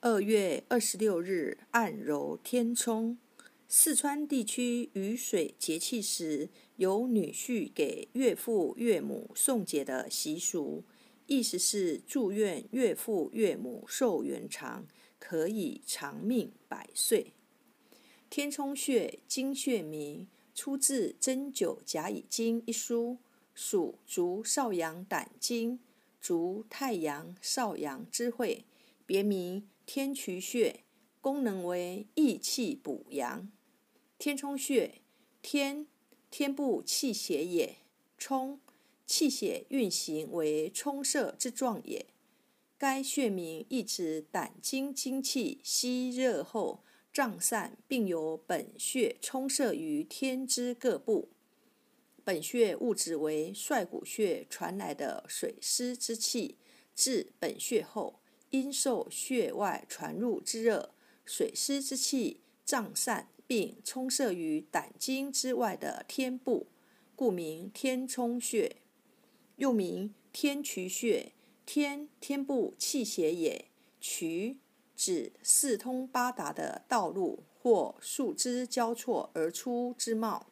二月二十六日，按揉天冲。四川地区雨水节气时，有女婿给岳父岳母送节的习俗，意思是祝愿岳父岳母寿元长，可以长命百岁。天冲穴，经穴名，出自《针灸甲乙经》一书，属足少阳胆经，足太阳少阳之会，别名天渠穴，功能为益气补阳。天冲穴，天，天部气血也；冲，气血运行为冲射之状也。该穴名意指胆经精气吸热后胀散，并由本穴冲射于天之各部。本穴物质为率谷穴传来的水湿之气，至本穴后，因受穴外传入之热，水湿之气胀散。并充塞于胆经之外的天部，故名天冲穴，又名天渠穴。天，天部气血也；渠，指四通八达的道路或树枝交错而出之貌。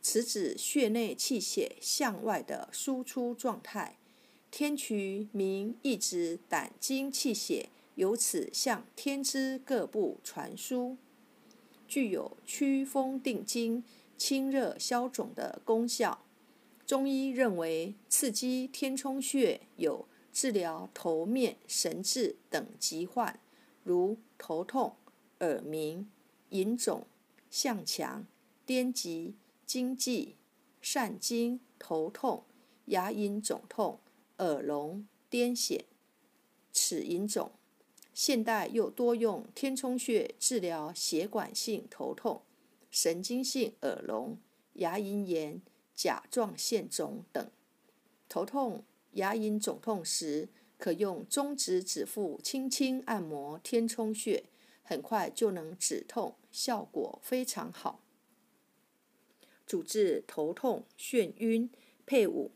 此指穴内气血向外的输出状态。天渠名意指胆经气血由此向天之各部传输。具有祛风定惊、清热消肿的功效。中医认为，刺激天冲穴有治疗头面神志等疾患，如头痛、耳鸣、隐肿、向强、癫痫、惊悸、疝精、头痛、牙龈肿痛、耳聋、癫痫、齿龈肿。现代又多用天冲穴治疗血管性头痛、神经性耳聋、牙龈炎、甲状腺肿等。头痛、牙龈肿痛时，可用中指指腹轻轻按摩天冲穴，很快就能止痛，效果非常好。主治头痛、眩晕，配伍。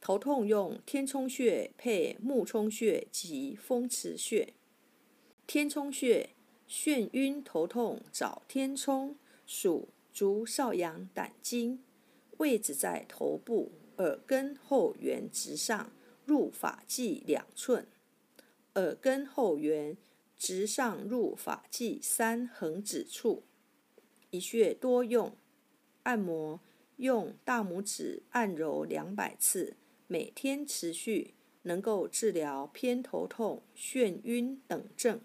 头痛用天冲穴配目冲穴及风池穴。天冲穴，眩晕头痛找天冲，属足少阳胆经，位置在头部耳根后缘直上入发际两寸，耳根后缘直上入发际三横指处。一穴多用，按摩用大拇指按揉两百次，每天持续，能够治疗偏头痛、眩晕等症。